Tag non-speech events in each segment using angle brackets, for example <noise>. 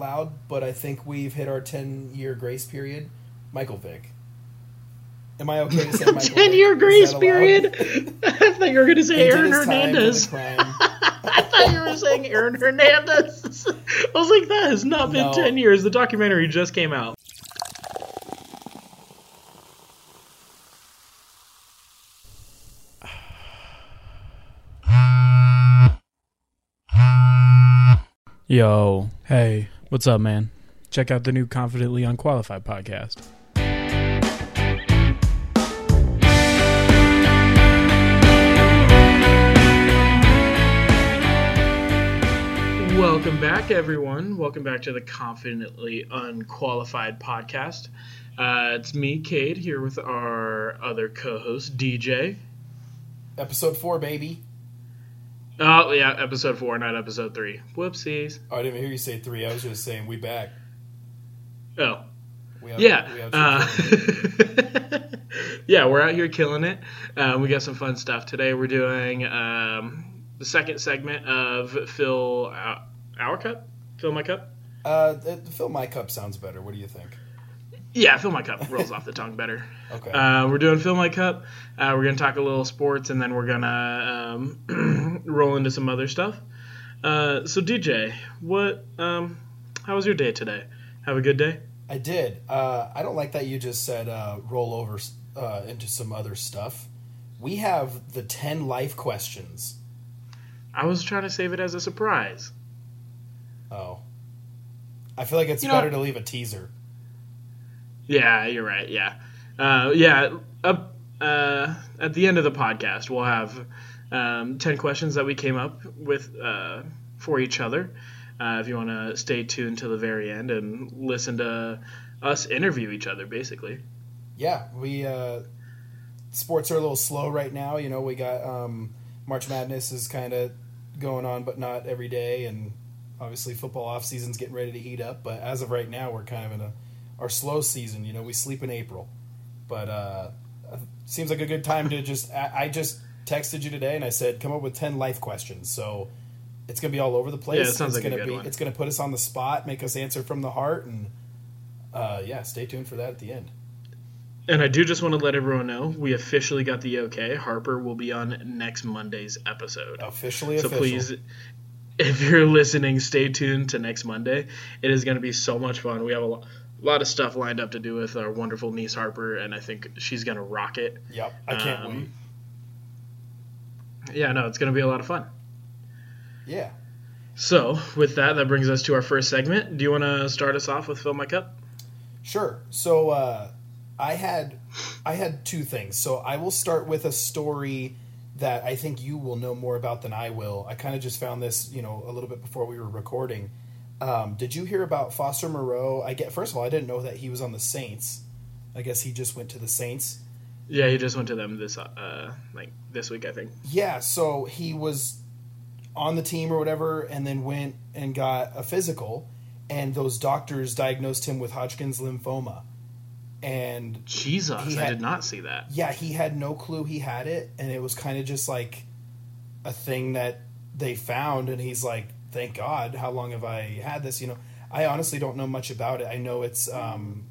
loud, but I think we've hit our 10 year grace period. Michael Vick. Am I okay to say Michael <laughs> 10 year grace period. <laughs> <laughs> I thought you were going to say Aaron his time for the Hernandez. I thought you were saying Aaron Hernandez. I was like, that has not been No. ten years. The documentary just came out. Yo, Hey, what's up, man? check out the new Confidently Unqualified podcast. Welcome back, everyone. Welcome back to the Confidently Unqualified podcast. Uh, it's me, Cade, here with our other co-host, DJ. Episode 4, baby. Oh, yeah, episode four, not episode three. Whoopsies. Oh, I didn't even hear you say 3. I was just saying we back. Oh, We have, yeah. We uh, <laughs> yeah, we're out here killing it. Um, we got some fun stuff today. We're doing um, the second segment of fill uh, Our Cup? Fill My Cup? uh, fill my cup sounds better. What do you think? Yeah, Fill My Cup rolls off the tongue better. <laughs> Okay. Uh, we're doing Fill My Cup. Uh, we're going to talk a little sports, and then we're going to um, <clears throat> roll into some other stuff. Uh, so, DJ, what? Um, how was your day today? Have a good day? I did. Uh, I don't like that you just said uh, roll over uh, into some other stuff. We have the 10 life questions. I was trying to save it as a surprise. Oh. I feel like it's You know- better to leave a teaser. Yeah, you're right. Yeah, uh, yeah. Up uh, at the end of the podcast, we'll have um, ten questions that we came up with uh, for each other. Uh, if you want to stay tuned to the very end and listen to us interview each other, basically. Yeah, we uh, sports are a little slow right now. You know, we got um, March Madness is kind of going on, but not every day, and obviously football off season's getting ready to heat up. But as of right now, we're kind of in a our slow season. You know, we sleep in April, but uh, seems like a good time to <laughs> just. I, just texted you today, and I said come up with ten life questions. So. It's gonna be all over the place. Yeah, it sounds it's like gonna good be. one. It's gonna put us on the spot, make us answer from the heart, and uh, yeah, stay tuned for that at the end. And I do just want to let everyone know we officially got the okay. Harper will be on next Monday's episode. Officially So official. please, if you're listening, stay tuned to next Monday. It is going to be so much fun. We have a lo- lot of stuff lined up to do with our wonderful niece Harper, and I think she's going to rock it. Yep, I can't Um, wait. Yeah, no, it's going to be a lot of fun. Yeah, So, with that, that brings us to our first segment. Do you want to start us off with Fill My Cup? sure. So uh, I had I had two things. So I will start with a story that I think you will know more about than I will. I kind of just found this, you know, a little bit before we were recording. Um, did you hear about Foster Moreau? I get first of all, I didn't know that he was on the Saints. I guess he just went to the Saints. Yeah, he just went to them this uh like this week, I think. Yeah, so he was on the team or whatever, and then went and got a physical, and those doctors diagnosed him with Hodgkin's lymphoma. And Jesus, He I did not see that. yeah, he had no clue he had it, and it was kind of just like a thing that they found, and he's like, "Thank God! How long have I had this?" You know, I honestly don't know much about it. I know it's um,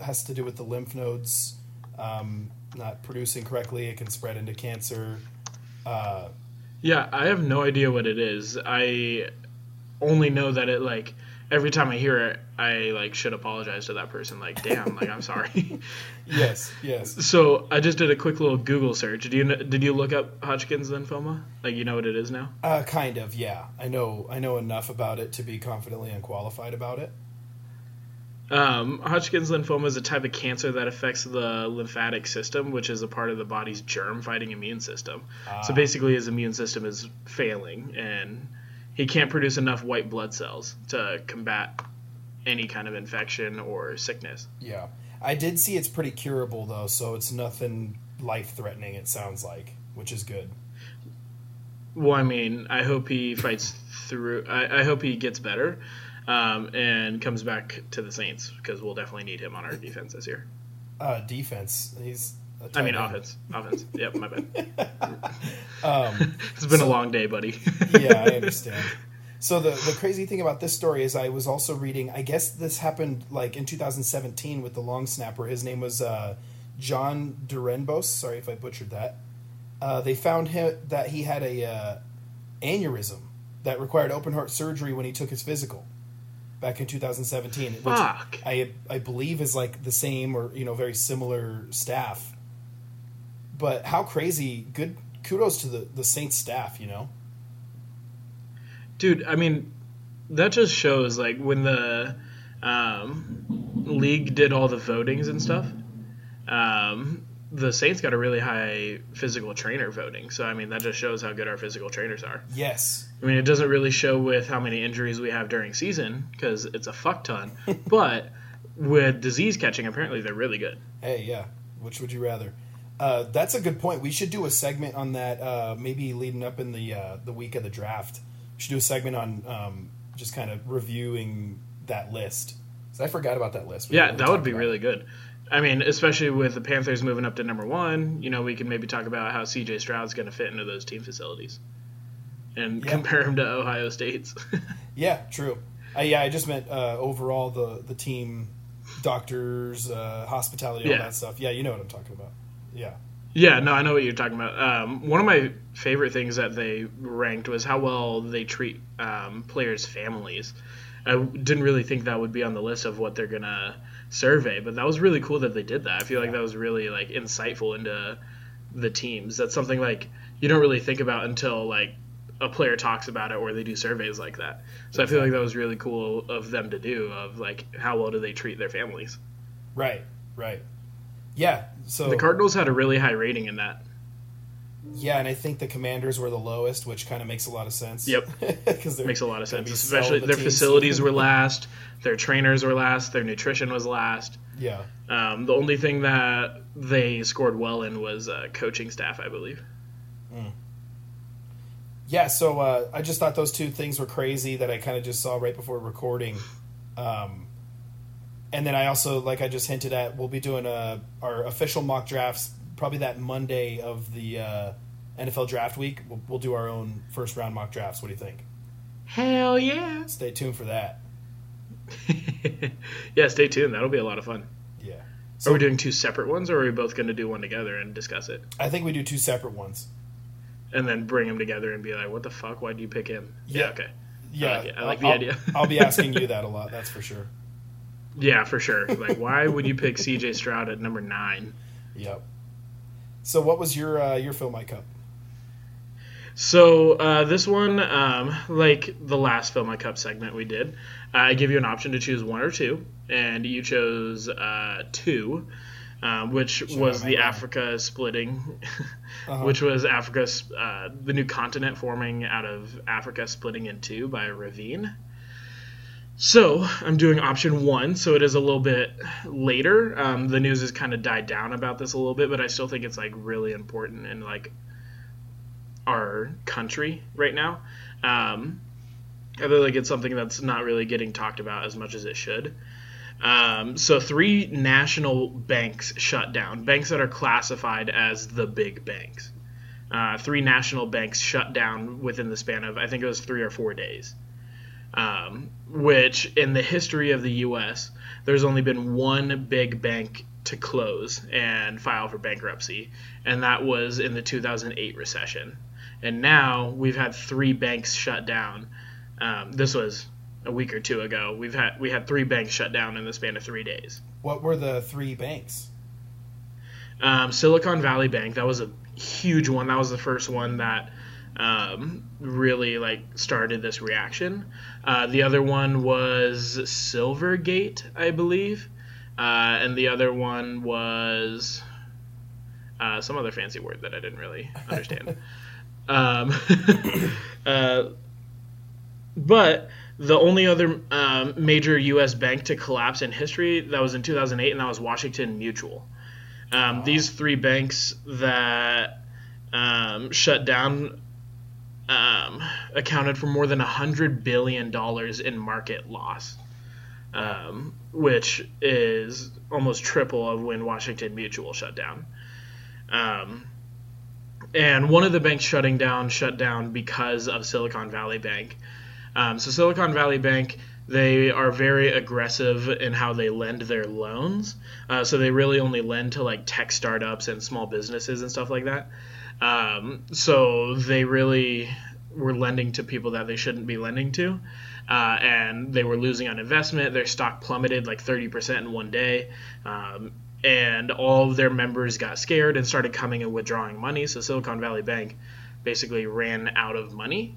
has to do with the lymph nodes um, not producing correctly. It can spread into cancer. Uh, Yeah, I have no idea what it is. I only know that it like every time I hear it, I like should apologize to that person. Like, damn, like I'm sorry. <laughs> yes, yes. so I just did a quick little Google search. Do you did you look up Hodgkin's lymphoma? Like, you know what it is now? Uh, kind of, yeah. I know. I know enough about it to be confidently unqualified about it. Um, Hodgkin's lymphoma is a type of cancer that affects the lymphatic system, which is a part of the body's germ-fighting immune system. So Ah. basically, his immune system is failing, and he can't produce enough white blood cells to combat any kind of infection or sickness. Yeah, I did see it's pretty curable though, so it's nothing life threatening. It sounds like, which is good. Well, I mean, I hope he fights through. I, I hope he gets better um, and comes back to the Saints because we'll definitely need him on our defense this year. Uh, defense. He's. I mean, offense. Offense. Yep, my bad. <laughs> Um, <laughs> It's been So- a long day, buddy. <laughs> yeah, I understand. So the the crazy thing about this story is I was also reading. I guess this happened like in 2017 with the long snapper. His name was uh, Jon Dorenbos. Sorry if I butchered that. Uh, they found him that he had a uh, aneurysm that required open heart surgery when he took his physical back in 2017. Which Fuck. I I believe is like the same or you know very similar staff. But how crazy! Good kudos to the the Saints staff. You know. Dude, I mean, that just shows like when the um, league did all the votings and stuff. Um, the Saints got a really high physical trainer voting, so I mean that just shows how good our physical trainers are. Yes. I mean, it doesn't really show with how many injuries we have during season because it's a fuck ton, <laughs> but with disease catching, apparently they're really good. Hey, yeah. Which would you rather? Uh, that's a good point. We should do a segment on that. Uh, maybe leading up in the uh, the week of the draft. We should do a segment on um, just kind of reviewing that list. I forgot about that list. We Yeah, that would be really it. good. I mean, especially with the Panthers moving up to number one, you know, we can maybe talk about how CJ Stroud's going to fit into those team facilities and Yeah. compare him to Ohio State's. <laughs> Yeah, true. Uh, yeah, I just meant uh, overall the the team, doctors, uh, hospitality, all Yeah. that stuff. Yeah, you know what I'm talking about. Yeah. yeah, no, I know what you're talking about. Um, one of my favorite things that they ranked was how well they treat um, players' families. I didn't really think that would be on the list of what they're gonna survey, but that was really cool that they did that. I feel like that was really like insightful into the teams. That's something like you don't really think about until like a player talks about it or they do surveys like that. So I feel like that was really cool of them to do. Of like how well do they treat their families? Right. Right. Yeah. So The Cardinals had a really high rating in that. Yeah, and I think the Commanders were the lowest, which kind of makes a lot of sense. Yep. <laughs> because Makes a lot of sense, especially the their facilities were <laughs> last, their trainers were last, their nutrition was last. Yeah. Um, the only thing that they scored well in was uh, coaching staff, I believe. Yeah, so uh, I just thought those two things were crazy that I kind of just saw right before recording. Um, and then I also, like I just hinted at, we'll be doing uh our official mock drafts probably that Monday of the uh, NFL draft week. We'll, we'll do our own first round mock drafts. What do you think? Hell yeah! Stay tuned for that. <laughs> yeah, stay tuned. That'll be a lot of fun. Yeah. are we doing two separate ones, or are we both going to do one together and discuss it, I think we do two separate ones. and then bring them together and be like, "What the fuck? Why do you pick him?" Yeah, Yeah. okay. Yeah, like. I like the I'll- idea. I'll be asking you <laughs> that a lot. That's for sure. Yeah, for sure. Like, why would you pick C.J. Stroud at number nine? Yep. So, what was your uh, your fill My Cup? So uh, this one, um, like the last Fill My Cup segment we did, uh, I give you an option to choose one or two, and you chose uh, two, um, which was the Africa splitting, <laughs> Uh-huh. which was Africa's uh, the new continent forming out of Africa splitting in two by a ravine. So I'm doing option one, so it is a little bit later. Um, the news has kind of died down about this a little bit, but I still think it's like really important in like our country right now. Um, I feel like it's something that's not really getting talked about as much as it should. Um, so three national banks shut down, banks that are classified as the big banks. Uh, three national banks shut down within the span of I think it was three or four days. Um, which in the history of the U.S., there's only been one big bank to close and file for bankruptcy, and that was in the 2008 recession. And now we've had three banks shut down. Um, this was a week or two ago. We've had we had three banks shut down in the span of three days. What were the three banks? Um, Silicon Valley Bank that was a huge one. That was the first one that um, really like started this reaction. Uh, the other one was Silvergate, I believe, uh, and the other one was uh, some other fancy word that I didn't really understand. <laughs> um, <laughs> uh, but the only other um, major U.S. bank to collapse in history that was in 2008, and that was Washington Mutual. Um, These three banks that um, shut down um, accounted for more than hundred billion dollars in market loss, um, which is almost triple of when Washington Mutual shut down. Um, and one of the banks shutting down shut down because of Silicon Valley Bank. Um, so Silicon Valley Bank, they are very aggressive in how they lend their loans. Uh, so they really only lend to like tech startups and small businesses and stuff like that. Um, so they really were lending to people that they shouldn't be lending to. Uh, and they were losing on investment. Their stock plummeted like 30% in one day. Um, and all of their members got scared and started coming and withdrawing money. So Silicon Valley Bank basically ran out of money.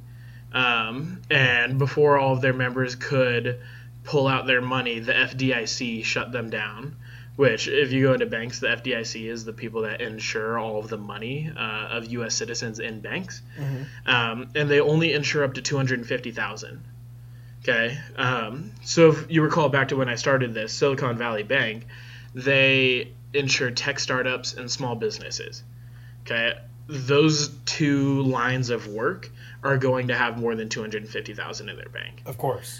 Um, and before all of their members could pull out their money, the FDIC shut them down. Which, if you go into banks, the FDIC is the people that insure all of the money uh, of U.S. citizens in banks, um, and they only insure up to two hundred fifty thousand. Okay, um, so if you recall back to when I started this, Silicon Valley Bank, they insure tech startups and small businesses. Okay, those two lines of work are going to have more than 250,000 in their bank. Of course.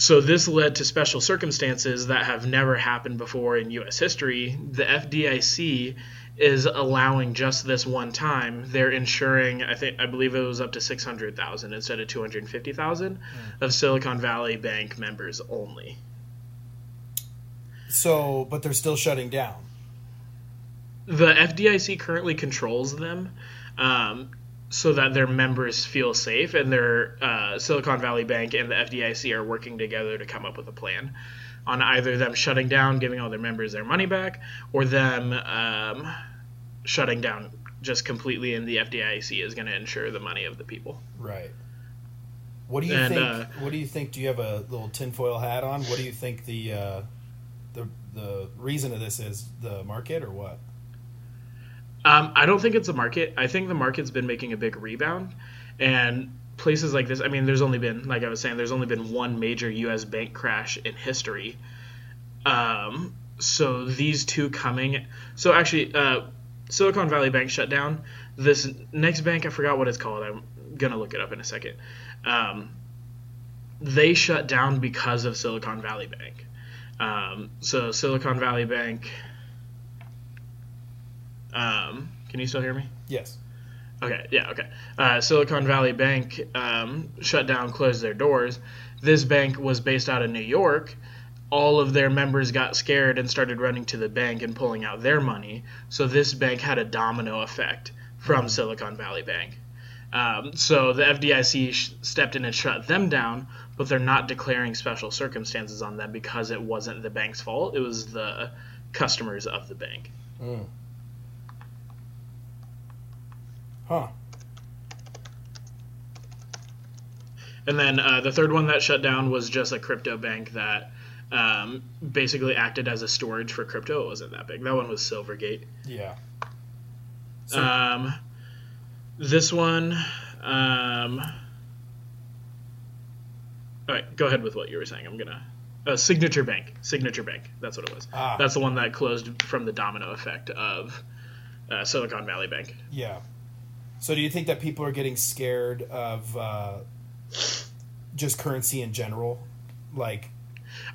So this led to special circumstances that have never happened before in US history. The FDIC is allowing just this one time. They're insuring I think I believe it was up to 600,000 instead of 250,000 of Silicon Valley Bank members only. So, but they're still shutting down. the FDIC currently controls them um, so that their members feel safe, and their uh, Silicon Valley Bank and the FDIC are working together to come up with a plan on either them shutting down, giving all their members their money back, or them um, shutting down just completely, and the FDIC is going to insure the money of the people. Right. What do you And, think? uh, what do you think? Do you have a little tinfoil hat on? What do you think the uh, the the reason of this is? The market or what? Um, I don't think it's a market. I think the market's been making a big rebound, and places like this. I mean, there's only been, like I was saying, there's only been one major U.S. bank crash in history. Um, so these two coming. So actually, uh, Silicon Valley Bank shut down. This next bank, I forgot what it's called. I'm gonna look it up in a second. Um, they shut down because of Silicon Valley Bank. Um, so Silicon Valley Bank. Um, can you still hear me? Yes. Okay, yeah, okay. Uh, Silicon Valley Bank um, shut down, closed their doors. This bank was based out of New York. All of their members got scared and started running to the bank and pulling out their money. So this bank had a domino effect from Silicon Valley Bank. Um, so the FDIC sh- stepped in and shut them down, but they're not declaring special circumstances on them because it wasn't the bank's fault. It was the customers of the bank. Mm. Huh. And then uh, the third one that shut down was just a crypto bank that um, basically acted as a storage for crypto. It wasn't that big. That one was Silvergate. Yeah. So, Um, this one. Um, all right, go ahead with what you were saying. I'm gonna. Uh, Signature Bank. Signature Bank. That's what it was. Ah. That's the one that closed from the domino effect of uh, Silicon Valley Bank. yeah. So, do you think that people are getting scared of uh, just currency in general? Like,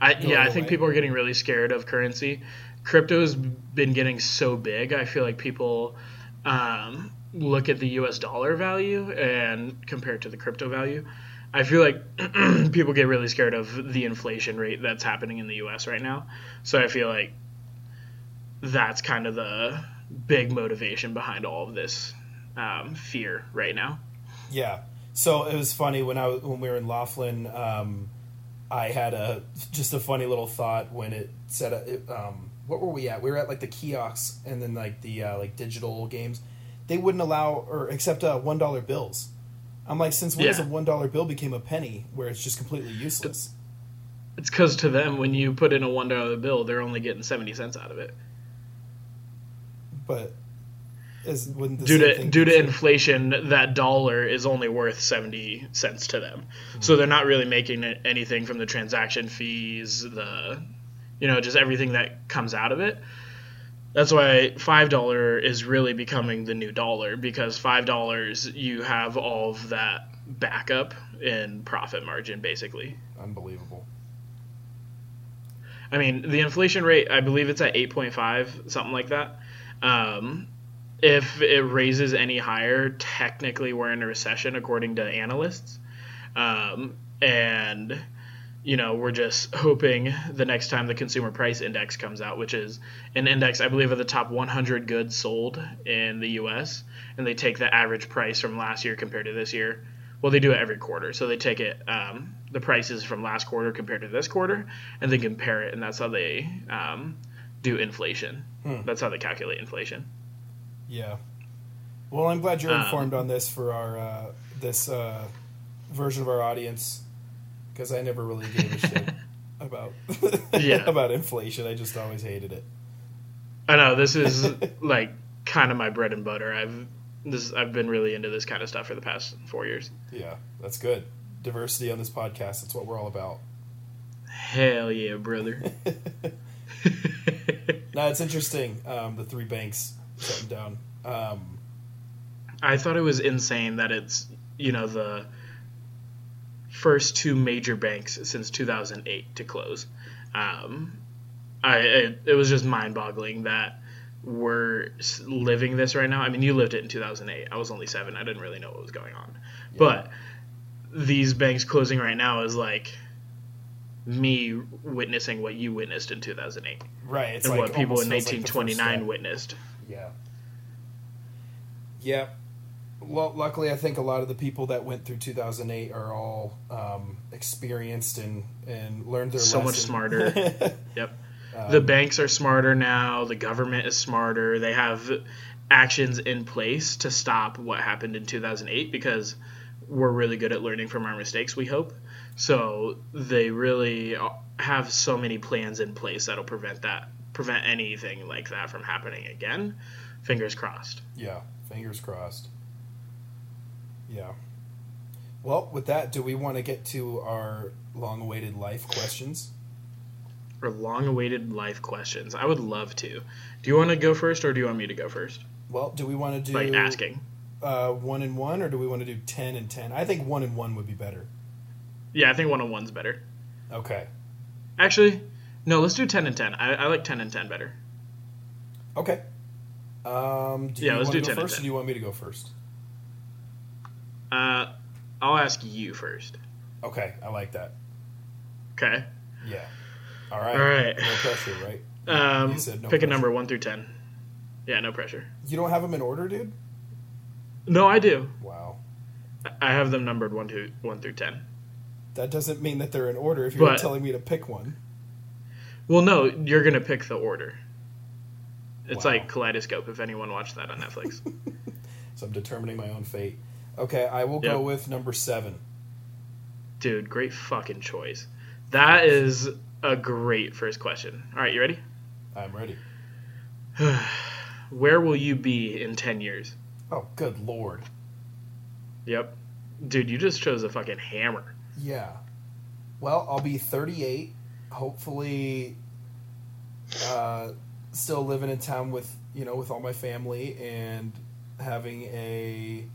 I, yeah, I think people are getting really scared of currency. Crypto's been getting so big. I feel like people um, look at the U.S. dollar value and compare it to the crypto value. I feel like <clears throat> people get really scared of the inflation rate that's happening in the U.S. right now. So I feel like that's kind of the big motivation behind all of this um, fear right now. Yeah. So it was funny when I when we were in Laughlin. Um, I had a just a funny little thought when it said uh, it, um, what were we at? We were at like the kiosks and then like the uh, like digital games. They wouldn't allow or accept uh, one dollar bills. I'm like, since when Yeah. has a one dollar bill became a penny where it's just completely useless? It's because to them, when you put in a one dollar bill, they're only getting seventy cents out of it. But is due to due to true? inflation, that dollar is only worth seventy cents to them. So they're not really making anything from the transaction fees, the you know just everything that comes out of it. That's why five dollar is really becoming the new dollar because five dollars you have all of that backup in profit margin basically. unbelievable? I mean, the inflation rate, I believe it's at 8.5, something like that. Um, if it raises any higher, technically we're in a recession, according to analysts. um, and you know we're just hoping the next time the consumer price index comes out, which is an index I believe of the top 100 goods sold in the U.S. and they take the average price from last year compared to this year. Well, they do it every quarter, so they take it um, the prices from last quarter compared to this quarter, and they compare it, and that's how they um, do inflation. Hmm. That's how they calculate inflation. Yeah. Well, I'm glad you're Um, informed on this for our uh, this uh, version of our audience because I never really gave a shit <laughs> about Yeah. <laughs> about inflation. I just always hated it. I know this is like kind of my bread and butter. I've this I've been really into this kind of stuff for the past four years. Yeah, that's good. Diversity on this podcast. That's what we're all about. Hell yeah, brother. <laughs> No, it's interesting. Um, the three banks shutting down. Um, I thought it was insane that it's you know the first two major banks since 2008 to close. Um, I it, it was just mind-boggling that we're living this right now. I mean, you lived it in 2008. I was only seven. I didn't really know what was going on, but these banks closing right now is like me witnessing what you witnessed in 2008 right. It's and like what people in almost feels like 1929 witnessed. Yeah. Yeah. Well, luckily, I think a lot of the people that went through 2008 are all um, experienced and, and learned their So much smarter. <laughs> Yep. Um, the banks are smarter now. The government is smarter. They have actions in place to stop what happened in 2008 because we're really good at learning from our mistakes, we hope. So they really have so many plans in place that'll prevent that prevent anything like that from happening again. Fingers crossed. Yeah, fingers crossed. Yeah. Well, with that, do we want to get to our long-awaited life questions? Or long-awaited life questions. I would love to. Do you want to go first, or do you want me to go first? Well, do we want to do Like asking. uh, one and one, or do we want to do ten and ten? I think one and one would be better. Yeah, I think one on one's better. Okay. Actually, no. Let's do ten and ten. I, I like ten and ten better. Okay. Um, do Yeah, you let's want do to 10 go and first, or 10. do you want me to go first? Uh, I'll ask you first. Okay, I like that. Okay. Yeah. All right. All right. No pressure, right? Um, You said no pick a number one through ten. Yeah, no pressure. You don't have them in order, dude? No, I do. Wow. I have them numbered one to one through ten. That doesn't mean that they're in order if you're But- telling me to pick one. Well, no, you're gonna pick the order. It's Wow. like Kaleidoscope. If anyone watched that on Netflix. <laughs> So I'm determining my own fate. Okay, I will Yep. go with number seven. Dude, great fucking choice. That is a great first question. All right, you ready? I'm ready. <sighs> Where will you be in ten years? Oh, good lord. Yep. Dude, you just chose a fucking hammer. Yeah. Well, I'll be 38. Hopefully, uh, still living in town with you know with all my family and having a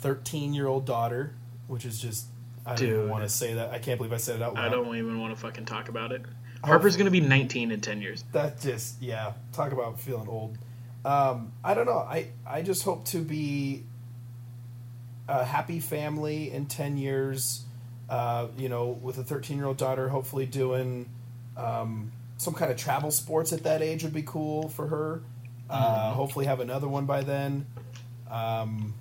13 year old daughter, which is just I don't even want to say that. I can't believe I said it out loud. I don't even want to fucking talk about it. Oh. Harper's gonna be 19 in 10 years. That just yeah. Talk about feeling old. Um, I don't know. I I just hope to be a happy family in ten years. Uh, you know, with a thirteen year old daughter, hopefully doing um, some kind of travel sports at that age would be cool for her. Uh, hopefully, have another one by then. Um,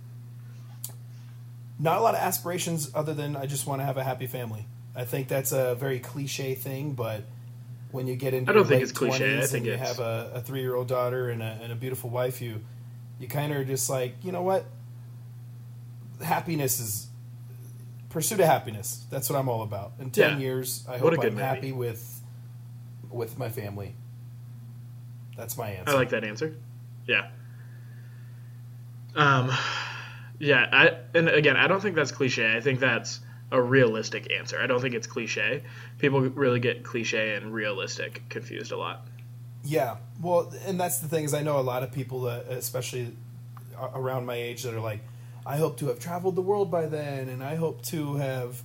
not a lot of aspirations other than I just want to have a happy family. I think that's a very cliche thing, but when you get into I don't think it's cliche. I 20s think and you it's- have a, a three year old daughter and a, and a beautiful wife, you you kind of are just like, you know what? Happiness is pursuit of happiness. That's what I'm all about. In ten Yeah. years, I hope I'm movie. happy with with my family. That's my answer. I like that answer. Yeah. Um, yeah. I and again, I don't think that's cliche. I think that's a realistic answer. I don't think it's cliche. People really get cliche and realistic confused a lot. Yeah, well, and that's the thing is I know a lot of people that, especially around my age, that are like, I hope to have traveled the world by then, and I hope to have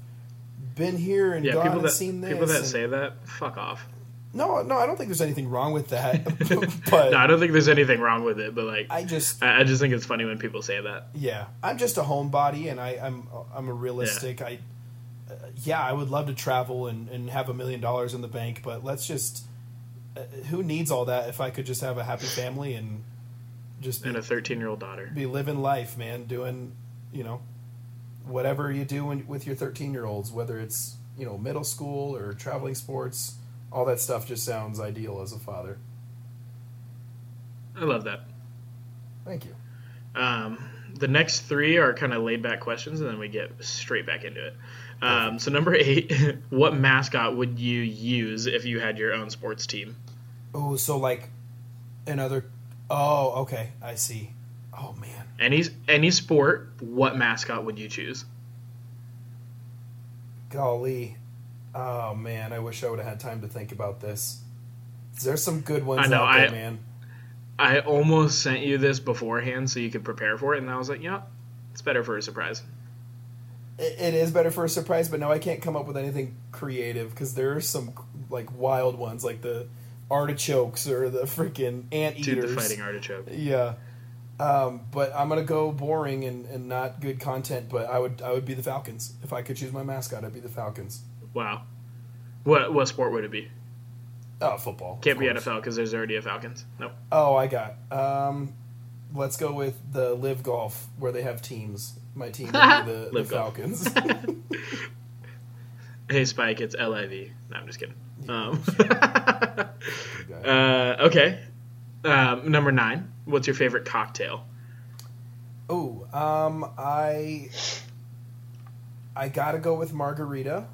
been here and Yeah, gone people and that seen this. people that and- say that, fuck off. no, no, I don't think there's anything wrong with that, <laughs> <laughs> but no, I don't think there's anything wrong with it, but like, I just, I, I just think it's funny when people say that. yeah, I'm just a homebody, and I, I'm, I'm a realistic. I, yeah, I would love to travel and, and have a million dollars in the bank, but let's just. Uh, who needs all that if I could just have a happy family and just be, And a 13 year old daughter. be living life, man, doing, you know, whatever you do when, with your 13 year olds, whether it's, you know, middle school or traveling sports, all that stuff just sounds ideal as a father. I love that. Thank you. Um, the next three are kind of laid back questions, and then we get straight back into it. Um, so, number eight, <laughs> what mascot would you use if you had your own sports team? Oh, so like another. Oh, okay. I see. Oh, man. Any any sport, what mascot would you choose? Golly. Oh, man. I wish I would have had time to think about this. There's some good ones I know, out there, I- man. I almost sent you this beforehand so you could prepare for it, and I was like, yeah, it's better for a surprise. It, it is better for a surprise, but no, I can't come up with anything creative because there are some like wild ones, like the artichokes or the freaking ant Dude, the fighting artichoke. Yeah. Um, but I'm gonna go boring and, and not good content. But I would I would be the Falcons if I could choose my mascot. I'd be the Falcons. Wow. What what sport would it be? Oh, football. Can't be. NFL because there's already a Falcons. Nope. Oh, I got. Um, let's go with the Live Golf where they have teams. My team would be the, <laughs> the. Falcons. <laughs> Hey Spike, it's L I V. No, I'm just kidding. Um, <laughs> Okay. uh, okay. Um, number nine. What's your favorite cocktail? Oh, um, I I gotta go with margarita,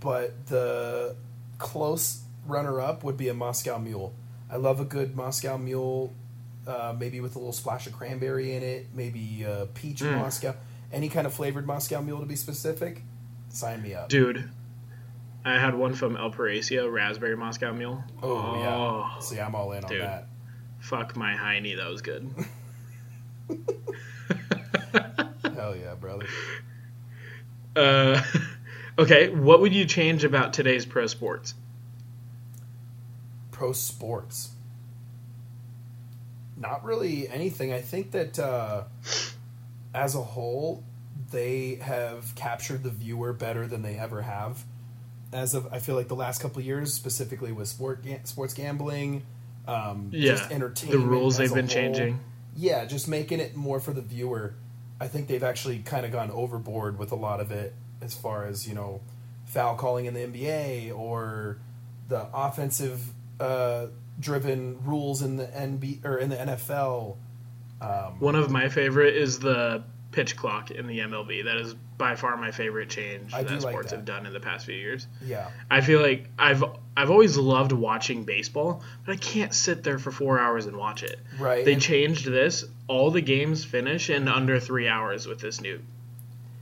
but the close runner-up would be a Moscow Mule. I love a good Moscow Mule, uh, maybe with a little splash of cranberry in it, maybe uh, peach Mm. Moscow, any kind of flavored Moscow Mule to be specific. Sign me up. Dude, I had one from El Paraíso, raspberry Moscow Mule. Oh, yeah, see, I'm all in on Dude. that. Fuck my hiney, that was good. <laughs> Hell yeah, brother. <laughs> uh, <laughs> okay, what would you change about today's pro sports? pro sports. Not really anything. I think that uh, as a whole, they have captured the viewer better than they ever have. As of, I feel like the last couple of years, specifically with sport ga- sports gambling, um, Yeah, just entertainment. the rules they've been whole. changing. Yeah, just making it more for the viewer. I think they've actually kind of gone overboard with a lot of it, as far as you know, foul calling in the NBA or the offensive uh, driven rules in the NB or in the NFL. Um, One of my favorite is the pitch clock in the MLB. That is by far my favorite change I that like sports that. have done in the past few years. yeah, I feel like I've I've always loved watching baseball, but I can't sit there for four hours and watch it. right. They and- changed this. All the games finish in under three hours with this new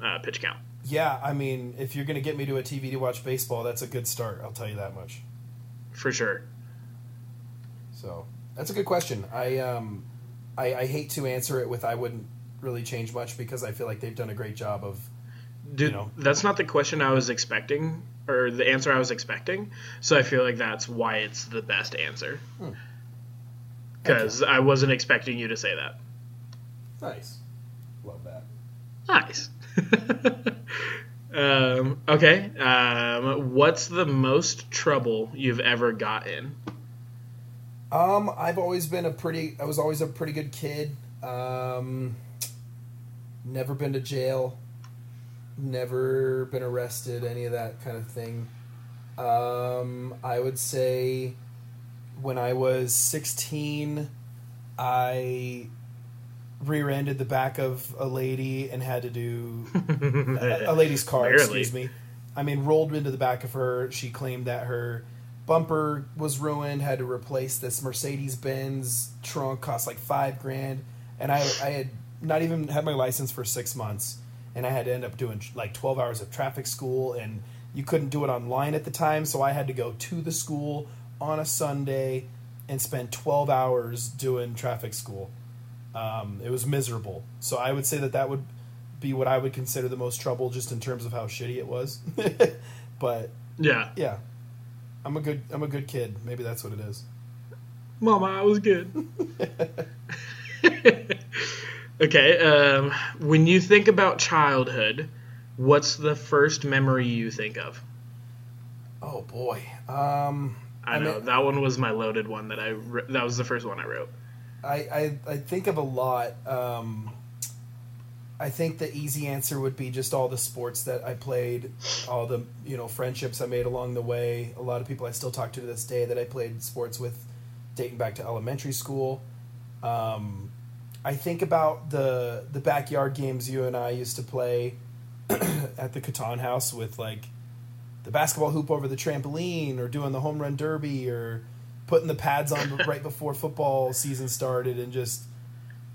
uh, pitch count. yeah, I mean, if you're gonna get me to a TV to watch baseball, that's a good start. I'll tell you that much. For sure. So that's a good question. I um, I, I hate to answer it with I wouldn't really change much because I feel like they've done a great job of Dude, You know. that's not the question I was expecting, or the answer I was expecting. So I feel like that's why it's the best answer. Hmm. Because I wasn't expecting you to say that. Nice. Love that. Nice. <laughs> um, okay. Um, what's the most trouble you've ever gotten? Um, I've always been a pretty. I was always a pretty good kid. Um, never been to jail. Never been arrested. Any of that kind of thing. Um, I would say when I was sixteen, I rear-ended the back of a lady and had to do a, a <laughs> lady's car, Barely. excuse me. I mean, rolled into the back of her. She claimed that her bumper was ruined, had to replace this Mercedes Benz trunk, cost like five grand. And I, I had not even had my license for six months. And I had to end up doing like 12 hours of traffic school. And you couldn't do it online at the time. So I had to go to the school on a Sunday and spend 12 hours doing traffic school. Um, it was miserable. So I would say that that would be what I would consider the most trouble, just in terms of how shitty it was. <laughs> but Yeah. yeah, I'm a good I'm a good kid. Maybe that's what it is. Mama, I was good. <laughs> <laughs> okay. Um, when you think about childhood, What's the first memory you think of? Oh boy. Um, I, I know mean- that one was my loaded one that I that was the first one I wrote. I, I, I think of a lot. Um, I think the easy answer would be just all the sports that I played, all the you know friendships I made along the way. A lot of people I still talk to to this day that I played sports with, dating back to elementary school. Um, I think about the the backyard games you and I used to play <clears throat> at the Catan house with like the basketball hoop over the trampoline, or doing the home run derby, or putting the pads on right before football season started, and just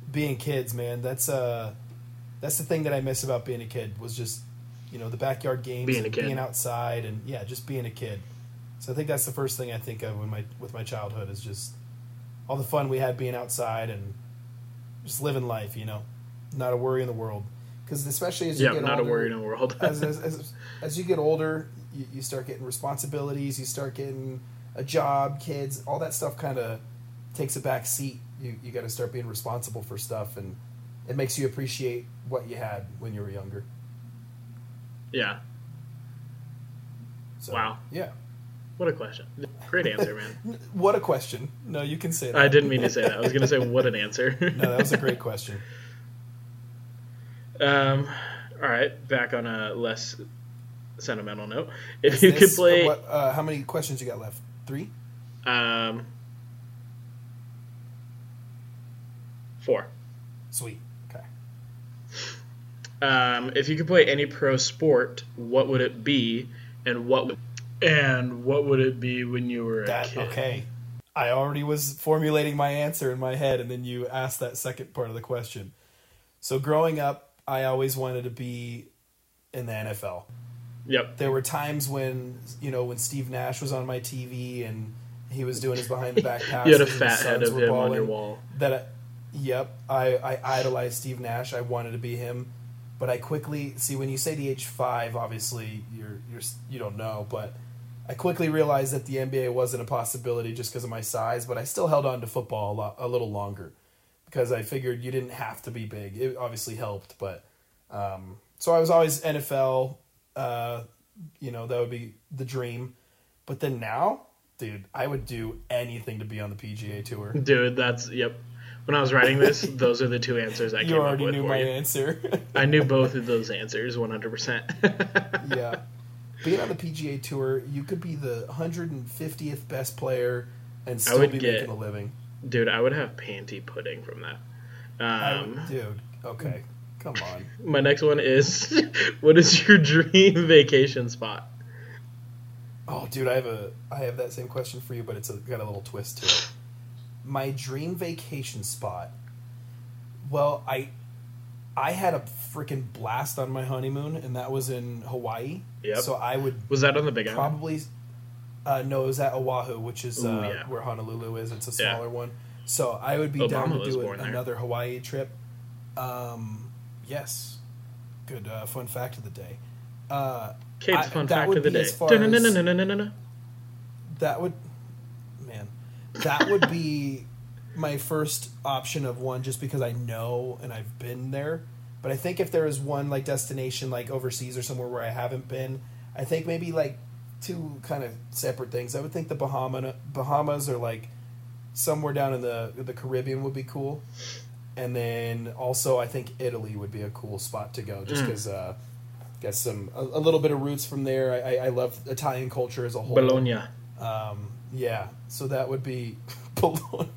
being kids. Man, that's uh that's the thing that I miss about being a kid was just you know the backyard games, Being and being outside, and yeah, just being a kid. So I think that's the first thing I think of when my with my childhood is just all the fun we had being outside and just living life. You know, not a worry in the world. Because especially as you Yeah, get not older, a worry in the world. as, as, <laughs> as, as you get older, you, you start getting responsibilities, you start getting a job, kids, all that stuff kind of takes a back seat. You, you got to start being responsible for stuff, and it makes you appreciate what you had when you were younger. yeah. So, Wow. Yeah. What a question. Great answer, man. <laughs> What a question. No, you can say that. I didn't mean to say that. I was going to say what an answer. <laughs> No, that was a great question. <laughs> Um, all right, back on a less sentimental note. If Is you this- could play, What, uh, how many questions you got left? Three? um, four. Sweet. Okay. Um, if you could play any pro sport, what would it be, and what would, and what would it be when you were a kid? okay. I already was formulating my answer in my head, and then you asked that second part of the question. So growing up, I always wanted to be in the NFL. Yep. There were times when you know when Steve Nash was on my TV and he was doing his behind the back passes. <laughs> You had a fat head of him on your wall. That, I, yep, I I idolized Steve Nash. I wanted to be him, but I quickly see when you say the age five, obviously you're you're you don't know, but I quickly realized that the NBA wasn't a possibility just because of my size. But I still held on to football a, lot, a little longer because I figured you didn't have to be big. It obviously helped, but um, so I was always NFL. Uh, you know that would be the dream, but then now, dude, I would do anything to be on the PGA Tour. Dude, that's yep. When I was writing this, <laughs> those are the two answers I you came up already with knew my you. answer. I knew <laughs> both of those answers 100%. <laughs> yeah. Being on the PGA Tour, you could be the 150th best player and still would be get- making a living. Dude, I would have panty pudding from that. Um, would- dude, okay. Come on. <laughs> my next one is <laughs> what is your dream vacation spot? Oh, dude, I have a I have that same question for you, but it's a, got a little twist to it. My dream vacation spot. Well, I I had a freaking blast on my honeymoon, and that was in Hawaii. Yeah. So I would Was that on the Big Island? probably uh, no, it was at Oahu, which is Ooh, uh, yeah. where Honolulu is. It's a Yeah. smaller one. So I would be Obama down to do there. another Hawaii trip. Um, yes, good uh, fun fact of the day. Uh, Cade's I- fun fact of the day. as far as- Dun-dun-dun-dun-dun-dun-dun. that would, man, that would be my first option of one, just because I know and I've been there. But I think if there is one like destination like overseas or somewhere where I haven't been, I think maybe like two kind of separate things. I would think the Bahama Bahamas or like somewhere down in the the Caribbean would be cool, and then also I think Italy would be a cool spot to go, just Mm. because. Uh, Got some a, a little bit of roots from there. I, I, I love Italian culture as a whole. Bologna. Um, yeah, so that would be <laughs> Bologna.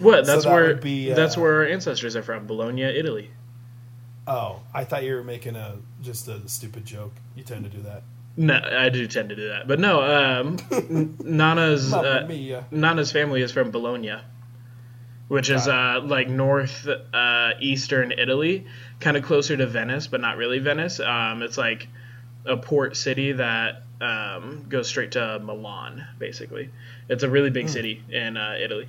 What? So That's that where would be, that's uh, where our ancestors are from. Bologna, Italy. Oh, I thought you were making a just a stupid joke. You tend to do that. No, I do tend to do that, but no. Um, Nana's uh. Nana's family is from Bologna, which is uh, like north uh, eastern Italy, kind of closer to Venice, but not really Venice. Um, it's like a port city that um, goes straight to Milan, basically. It's a really big Hmm. city in uh, Italy.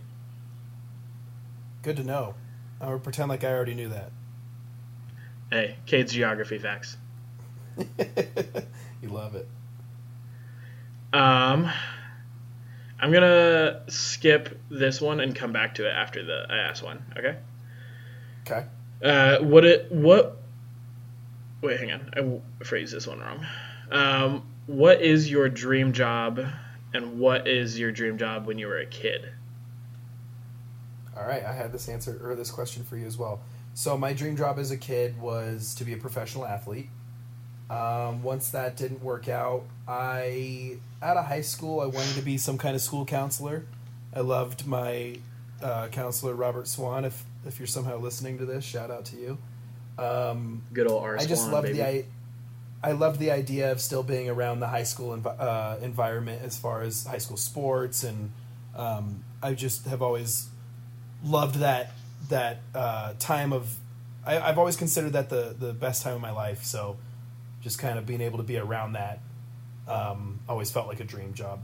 Good to know. I would pretend like I already knew that. Hey, Cade's geography facts. <laughs> you love it. Um, I'm gonna skip this one and come back to it after the I asked one. Okay. Okay. Uh, what it what wait, hang on. I phrased this one wrong. Um, what is your dream job, and what is your dream job when you were a kid? All right, I had this answer or this question for you as well. So my dream job as a kid was to be a professional athlete. Um, once that didn't work out, I out of high school I wanted to be some kind of school counselor. I loved my uh, counselor Robert Swan. If if you're somehow listening to this, shout out to you. Um, Good old R. I just Swan, loved baby. the I, I loved the idea of still being around the high school env- uh, environment as far as high school sports, and um, I just have always loved that that uh, time of. I, I've always considered that the the best time of my life. So, just kind of being able to be around that, um, always felt like a dream job.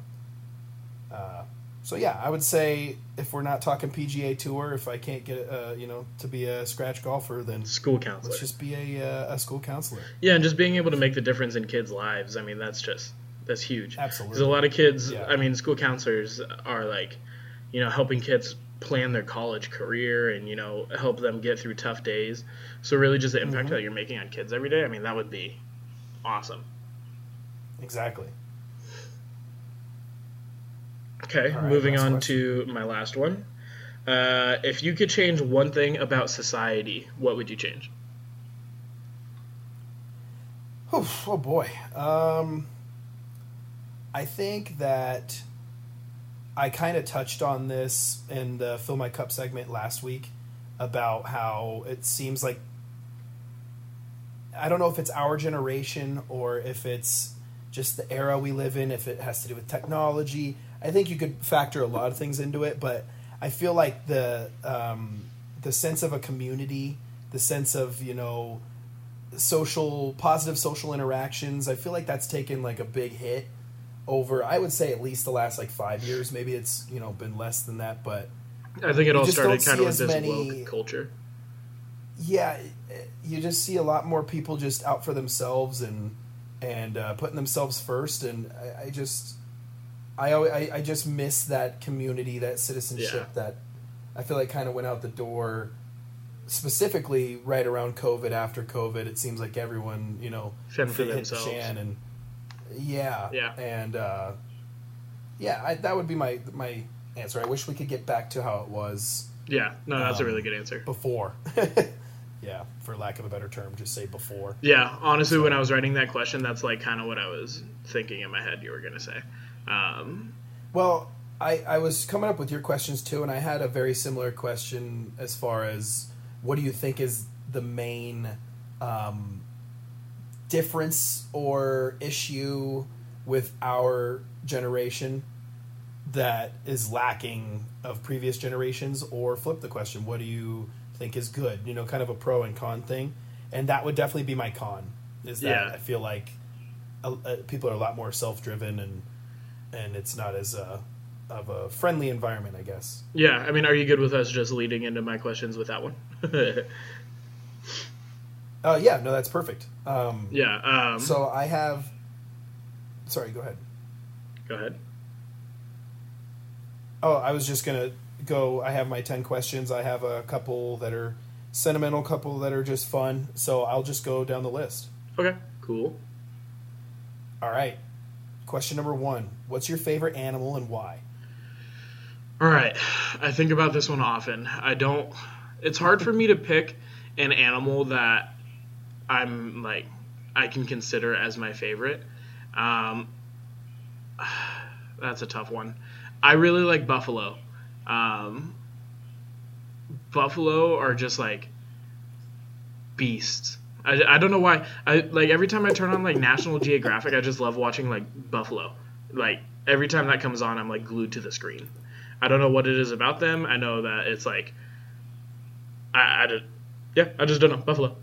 Uh, so yeah, I would say if we're not talking PGA Tour, if I can't get uh, you know to be a scratch golfer, then School counselor. let's just be a uh, a school counselor. Yeah, and just being able to make the difference in kids' lives. I mean, that's just that's huge. Absolutely. Because a lot of kids, Yeah. I mean, school counselors are like, you know, helping kids plan their college career and you know help them get through tough days. So really, just the impact Mhm. that you're making on kids every day. I mean, that would be awesome. Exactly. Okay, right, moving on question. to my last one. Uh, if you could change one thing about society, what would you change? Oh, oh boy. Um, I think that I kind of touched on this in the Fill My Cup segment last week about how it seems like I don't know if it's our generation or if it's just the era we live in, if it has to do with technology. I think you could factor a lot of things into it, but I feel like the um, the sense of a community, the sense of you know social positive social interactions i feel like that's taken like a big hit over i would say at least the last like five years maybe it's you know been less than that but I think it all started kind of with this many- woke culture. yeah you just see a lot more people just out for themselves and and uh, putting themselves first and i, I just I, always, I i just miss that community that citizenship Yeah. that i feel like kind of went out the door specifically right around covid after covid it seems like everyone you know Fend for themselves. Shan and yeah, Yeah. and uh, yeah, I, that would be my my answer. I wish we could get back to how it was Yeah, no, that's a Um, really good answer. before. <laughs> yeah, for lack of a better term, just say before. Yeah, honestly, when I was writing that question, that's like kind of what I was thinking in my head. You were gonna say, um, Well, I, I was coming up with your questions too, and I had a very similar question as far as what do you think is the main um, difference or issue with our generation that is lacking of previous generations, or flip the question, what do you think is good? You know, kind of a pro and con thing, and that would definitely be my con. Is that Yeah. I feel like uh, uh, people are a lot more self driven and and it's not as uh, of a friendly environment, I guess. yeah. I mean, are you good with us just leading into my questions with that one? <laughs> Uh, yeah, no, that's perfect. Um, yeah. Um, So I have. Sorry, go ahead. go ahead. Oh, I was just gonna go. I have my ten questions. I have a couple that are sentimental, couple that are just fun. So I'll just go down the list. Okay. Cool. All right. Question number one: What's your favorite animal and why? All right. I think about this one often. I don't. It's hard for me to pick an animal that I'm like I can consider as my favorite. Um, <sighs> that's a tough one. I really like buffalo. Um, buffalo are just like beasts. I, I don't know why. I like every time I turn on like National Geographic, I just love watching like buffalo. Like every time that comes on, I'm like glued to the screen. I don't know what it is about them. I know that it's like I, I just yeah, I just don't know buffalo.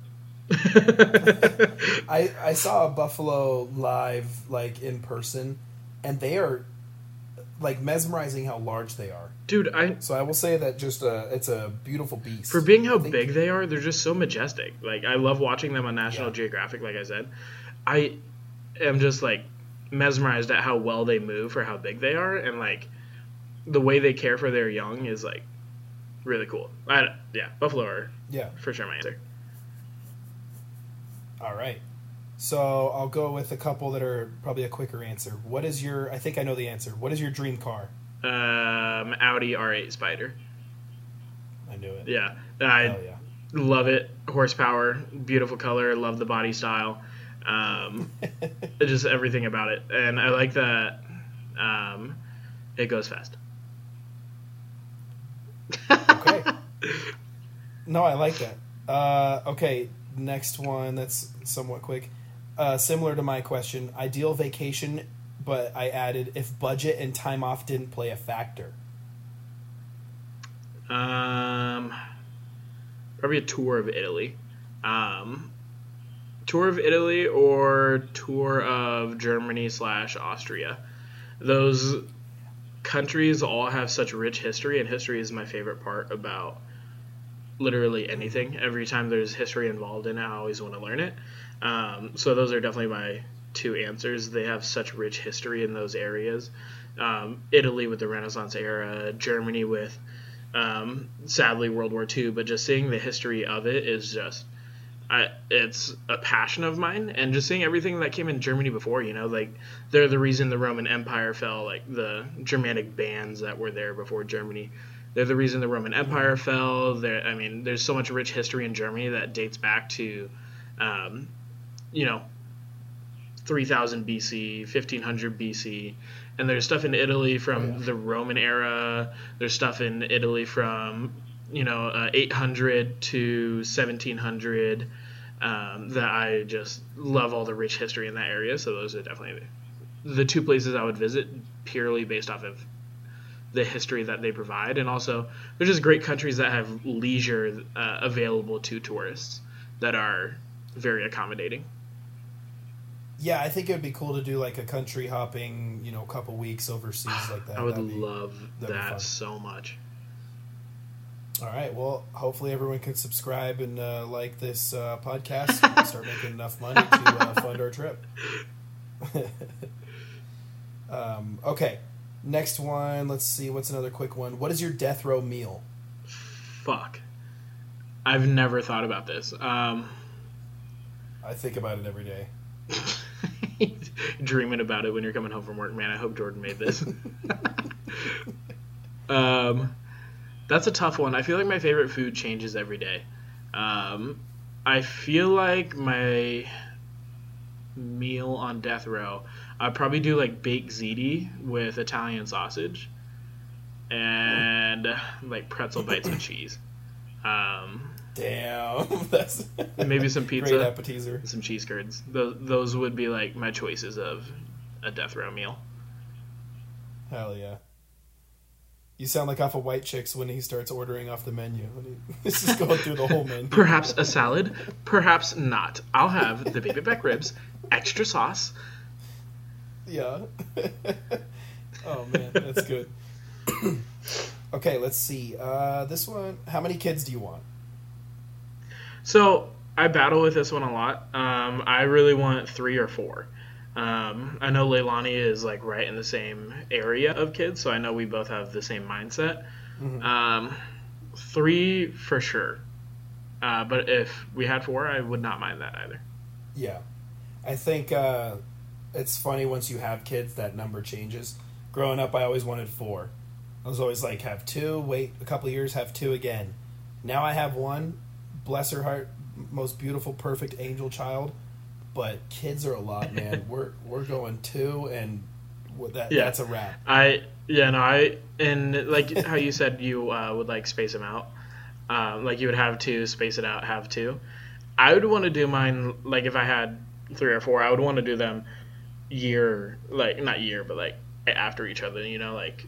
<laughs> I I saw a buffalo live like in person, and they are like mesmerizing how large they are. Dude, I So I will say that just uh, it's a beautiful beast. for being how big they are, they're just so majestic. Like I love watching them on National Yeah. Geographic. Like I said, I am just like mesmerized at how well they move for how big they are, and like the way they care for their young is like really cool. I, yeah, buffalo are Yeah. for sure my answer. All right. So I'll go with a couple that are probably a quicker answer. What is your? I think I know the answer. What is your dream car? Um, Audi R8 Spyder. I knew it. Yeah, I yeah. love it. Horsepower, beautiful color. Love the body style. Um, <laughs> just everything about it, and I like that. Um, it goes fast. okay. <laughs> No, I like that. Uh, okay, next one that's somewhat quick. Uh, similar to my question, ideal vacation, but I added if budget and time off didn't play a factor. Um, probably a tour of Italy. Um, tour of Italy or tour of Germany slash Austria. Those countries all have such rich history, and history is my favorite part about literally anything. Every time there's history involved in it, I always want to learn it. Um, so those are definitely my two answers. They have such rich history in those areas. Um, Italy with the Renaissance era, Germany with um, sadly World War II, but just seeing the history of it is just I, it's a passion of mine and just seeing everything that came in Germany before, you know, like they're the reason the Roman Empire fell, like the Germanic bands that were there before Germany. They're the reason the Roman Empire fell. There, I mean, there's so much rich history in Germany that dates back to, um, you know, 3000 BC, 1500 BC, and there's stuff in Italy from Oh, yeah. the Roman era. There's stuff in Italy from you know uh, 800 to 1700 um, that I just love all the rich history in that area. So those are definitely the, the two places I would visit purely based off of the history that they provide, and also they're just great countries that have leisure uh, available to tourists that are very accommodating. Yeah, I think it would be cool to do like a country hopping, you know, couple weeks overseas like that. <sighs> I would be- love that'd be fun. that so much. All right. Well, hopefully everyone can subscribe and uh, like this uh, podcast. <laughs> and start making enough money to uh, fund our trip. <laughs> um, okay. Next one. Let's see. What's another quick one? What is your death row meal? Fuck. I've never thought about this. Um, I think about it every day. <laughs> dreaming about it when you're coming home from work, man. I hope Jordan made this. <laughs> um, that's a tough one. I feel like my favorite food changes every day. Um, I feel like my meal on death row, I'd probably do like baked ziti with Italian sausage and like pretzel bites with cheese. Um, Damn, <laughs> that's maybe some great pizza, appetizer. and some cheese curds. Those, those would be like my choices of a death row meal. Hell yeah. You sound like off of White Chicks when he starts ordering off the menu. This <laughs> is going through the whole menu. Perhaps a salad, perhaps not. I'll have the baby back ribs, extra sauce. Yeah. <laughs> oh man, that's good. <coughs> okay, let's see. Uh, this one. How many kids do you want? So I battle with this one a lot. Um, I really want three or four. Um, I know Leilani is like right in the same area of kids, so I know we both have the same mindset. Mhm. Um, three for sure. Uh, but if we had four, I would not mind that either. Yeah, I think uh, it's funny once you have kids that number changes. Growing up, I always wanted four. I was always like, have two, wait a couple years, have two again. Now I have one. Bless her heart, most beautiful, perfect angel child. But kids are a lot, <laughs> man. we're we're going two, and that Yeah. that's a wrap. I yeah no I and like <laughs> how you said you uh, would like space them out, um, like you would have two space it out have two. I would want to do mine like if I had three or four, I would want to do them year like not year but like after each other. You know like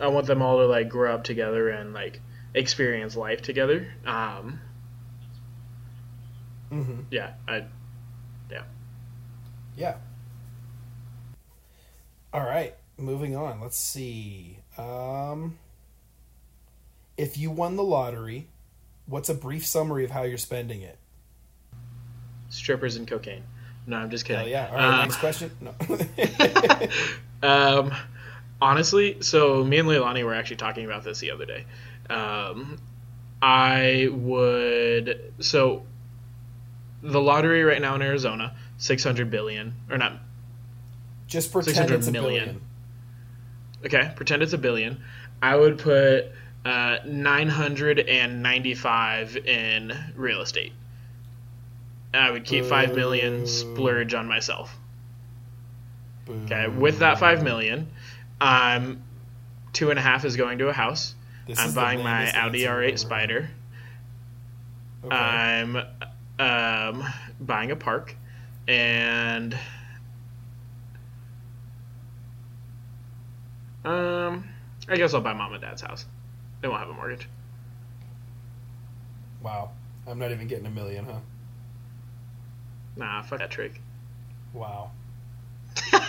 I want them all to like grow up together and like experience life together. Um, hmm yeah, I yeah. Yeah. All right, moving on. Let's see. Um, if you won the lottery, what's a brief summary of how you're spending it? strippers and cocaine. No, I'm just kidding. Hell yeah. All right, Um, next question. No. <laughs> Um, honestly, so me and Leilani were actually talking about this the other day. Um, I would so the lottery right now in Arizona, 600 billion or not Just pretend 600 it's a billion. okay pretend it's a billion i would put uh, 995 in real estate i would keep 5 million splurge on myself okay with that 5 million um two and a half is going to a house This i'm buying my audi r8 ever spyder. Okay. I'm um, buying a park, and um, I guess I'll buy mom and dad's house. They won't have a mortgage. wow. I'm not even getting a million, huh? Nah, fuck that trick. Wow. <laughs>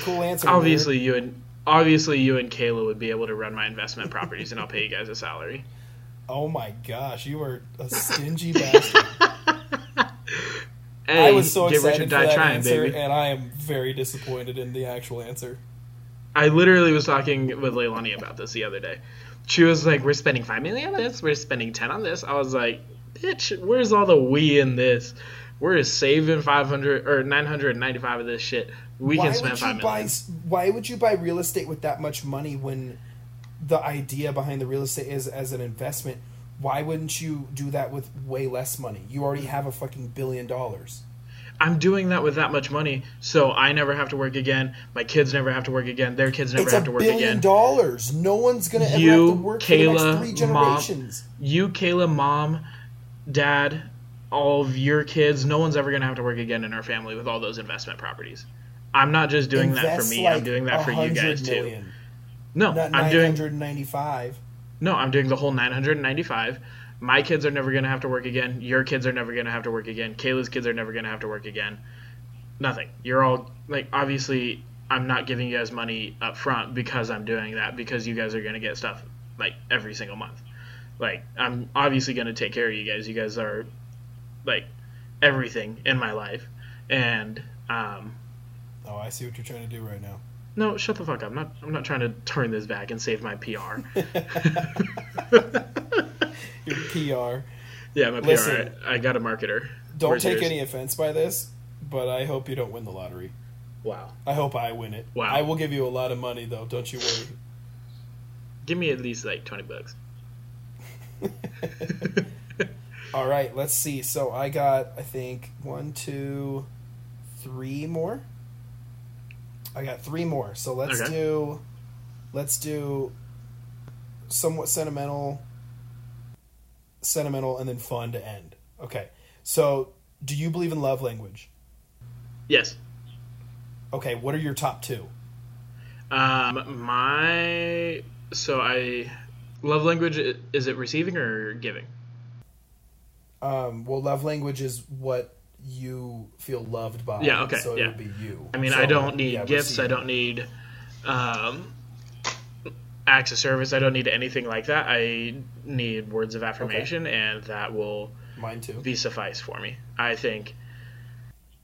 Cool answer. obviously, you and obviously you and Kayla would be able to run my investment properties, and I'll pay you guys a salary. Oh my gosh, you are a stingy bastard. <laughs> Hey, I was so excited for die that trying, answer, baby. and I am very disappointed in the actual answer. I literally was talking with Leilani about this the other day. She was like, "We're spending five million on this. We're spending ten on this." I was like, "Bitch, where's all the we in this? We're saving five hundred or nine hundred and ninety-five of this shit. We why can spend you million. buy? Why would you buy real estate with that much money when the idea behind the real estate is as an investment? Why wouldn't you do that with way less money? You already have a fucking billion dollars. I'm doing that with that much money, so I never have to work again. My kids never have to work again. Their kids never it's have to work again. a billion dollars. No one's gonna ever You, have to work for the Kayla, next three Mom, you, Kayla, mom, dad, all of your kids, no one's ever going to have to work again in our family with all those investment properties. I'm not just doing that for me. like I'm doing that for you 100 guys too. No, Not I'm doing hundred and ninety-five. no, I'm doing the whole 995. My kids are never going to have to work again. Your kids are never going to have to work again. Kayla's kids are never going to have to work again. Nothing. You're all like obviously I'm not giving you guys money up front because I'm doing that because you guys are going to get stuff like every single month. Like I'm obviously going to take care of you guys. You guys are like everything in my life. And um Oh, I see what you're trying to do right now. no, shut the fuck up. I'm not I'm not trying to turn this back and save my PR. <laughs> <laughs> Your PR. yeah, my Listen. PR. I, I got a marketer. Don't Where's take yours? any offense by this, but I hope you don't win the lottery. Wow. I hope I win it. Wow. I will give you a lot of money, though. Don't you worry. Give me at least like 20 bucks. <laughs> All right, let's see. So I got, I think, one, two, three more. I got three more. So let's Okay. do, let's do, somewhat sentimental, sentimental, and then fun to end. Okay. So, do you believe in love language? yes. Okay. What are your top two? Um, my so I love language. Is it receiving or giving? Um, well, love language is what you feel loved by. Yeah, okay, So yeah. it would be you. I mean, So, I don't need yeah, gifts. I don't need um, acts of service. I don't need anything like that. I need words of affirmation, and that will Mine too. be suffice for me. I think.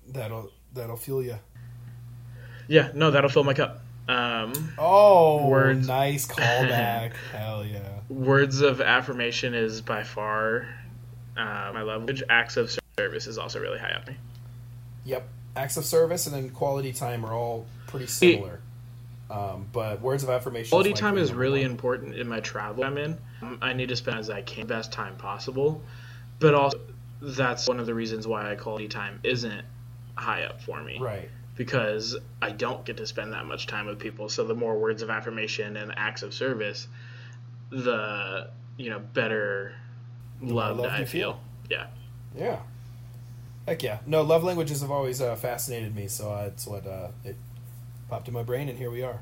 That'll that'll fuel you. Yeah, no, that'll fill my cup. Um, Oh, Words. nice <laughs> callback. Hell yeah. words of affirmation is by far uh, my love language. Acts of service is also really high up me. Yep. Acts of service and then quality time are all pretty similar. Um, but words of affirmation. Quality like time is really one. important in my travel I'm in. Um, I need to spend as I can best time possible, but also that's one of the reasons why quality time isn't high up for me Right. because I don't get to spend that much time with people. So the more words of affirmation and acts of service, the you know better loved loved I feel. feel. Yeah. Yeah. Heck yeah. No, love languages have always uh, fascinated me, so uh, it's what uh, it popped in my brain, and here we are.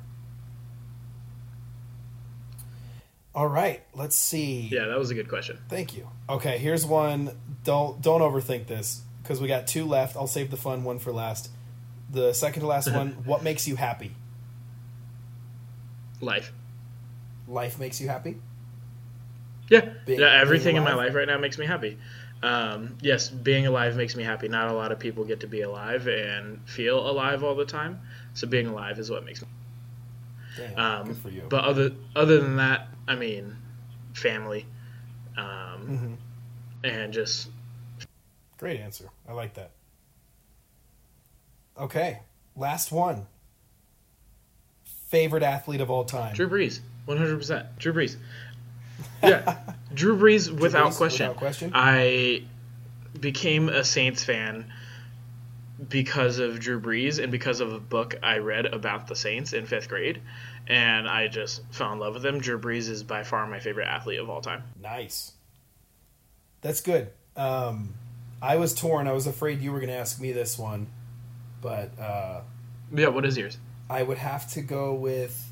All right, let's see. Yeah, that was a good question. Thank you. Okay, here's one. Don't don't overthink this because we got two left. I'll save the fun one for last. The second to last <laughs> one. What makes you happy? Life. Life makes you happy. Yeah, Being- yeah. Everything in my life right now makes me happy. Um, yes, being alive makes me happy. Not a lot of people get to be alive and feel alive all the time. So being alive is what makes me. Damn, Um, good for you. But other other than that, I mean, family, um, Mhm. and just Great answer. I like that. Okay, last one. Favorite athlete of all time. Drew Brees, one hundred percent. Drew Brees. Yeah, Drew Brees without Brees, question. without question. I became a Saints fan because of Drew Brees and because of a book I read about the Saints in fifth grade, and I just fell in love with him. Drew Brees is by far my favorite athlete of all time. Nice. That's good. Um, I was torn. I was afraid you were going to ask me this one, but uh, Yeah, what is yours? I would have to go with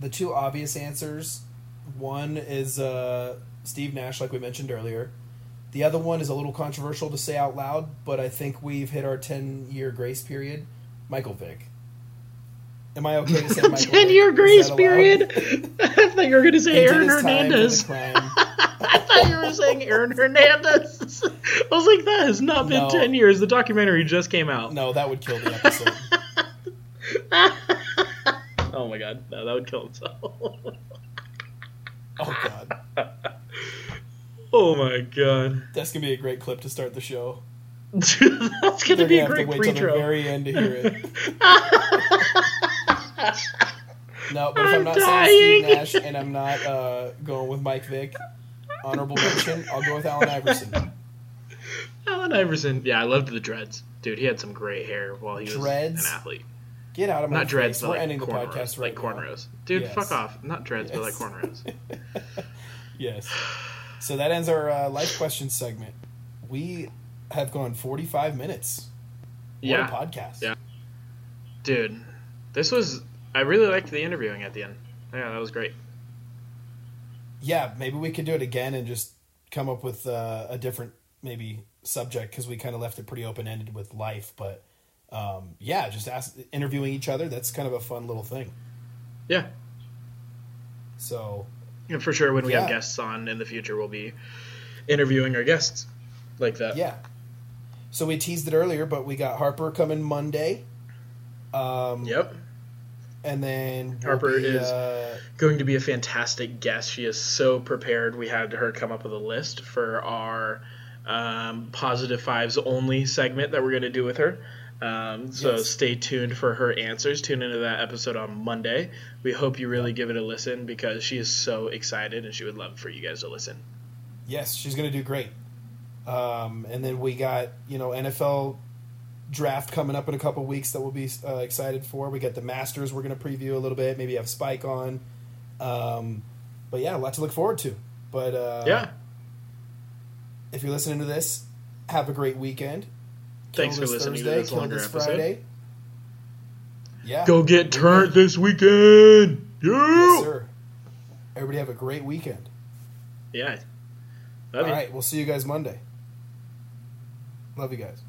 the two obvious answers. One is uh, Steve Nash, like we mentioned earlier. The other one is a little controversial to say out loud, but I think we've hit our 10 year grace period. Michael Vick. Am I okay to say <laughs> Michael Ten year grace period. <laughs> I thought you were going to say Aaron his time for the Hernandez. <laughs> I thought you were saying Aaron Hernandez. I was like, that has not been No. ten years. The documentary just came out. No, that would kill the episode. Oh my god, no, that would kill himself. Oh, <laughs> God. oh my god, That's going to be a great clip to start the show. <laughs> That's gonna They're be going a great to wait till the very end to hear it. <laughs> No, but if I'm, I'm not saying Steve. Nash and I'm not uh, going with Mike Vick, honorable mention, I'll go with Allen Iverson. Allen Iverson, yeah, I loved the dreads, dude. He had some great hair while he was an athlete. Get out of my Not dreads, face. but We're like ending the cornrows, podcast right like now. cornrows. Dude, Yes. fuck off. Not dreads, but like cornrows. <laughs> Yes. So that ends our uh, life question segment. We have gone 45 minutes. What yeah, a podcast. Yeah. dude, this was. I really liked the interviewing at the end. Yeah, that was great. Yeah, maybe we could do it again and just come up with uh, a different maybe subject because we kind of left it pretty open ended with life. But um, yeah, just ask, interviewing each other. That's kind of a fun little thing. Yeah, So and for sure, when we Yeah. have guests on in the future, we'll be interviewing our guests like that. yeah. So we teased it earlier, but we got Harper coming Monday. Um, Yep. And then we'll Harper be, is- uh, going to be a fantastic guest. She is so prepared. We had her come up with a list for our um, positive fives only segment that we're going to do with her. Um, so Yes. stay tuned for her answers. Tune into that episode on Monday. We hope you really give it a listen because she is so excited and she would love for you guys to listen. yes, she's going to do great. Um, and then we got you know NFL draft coming up in a couple weeks that we'll be uh, excited for. We got the Masters we're going to preview a little bit. Maybe have Spike on. Um, but yeah, a lot to look forward to. But uh, yeah. if you're listening to this, have a great weekend. Thanks for listening to Thursday, this longer this episode. Friday. Yeah, Go get turned this weekend. Yeah. yes, sir. Everybody have a great weekend. Yeah. Love All you. right, we'll see you guys Monday. Love you guys.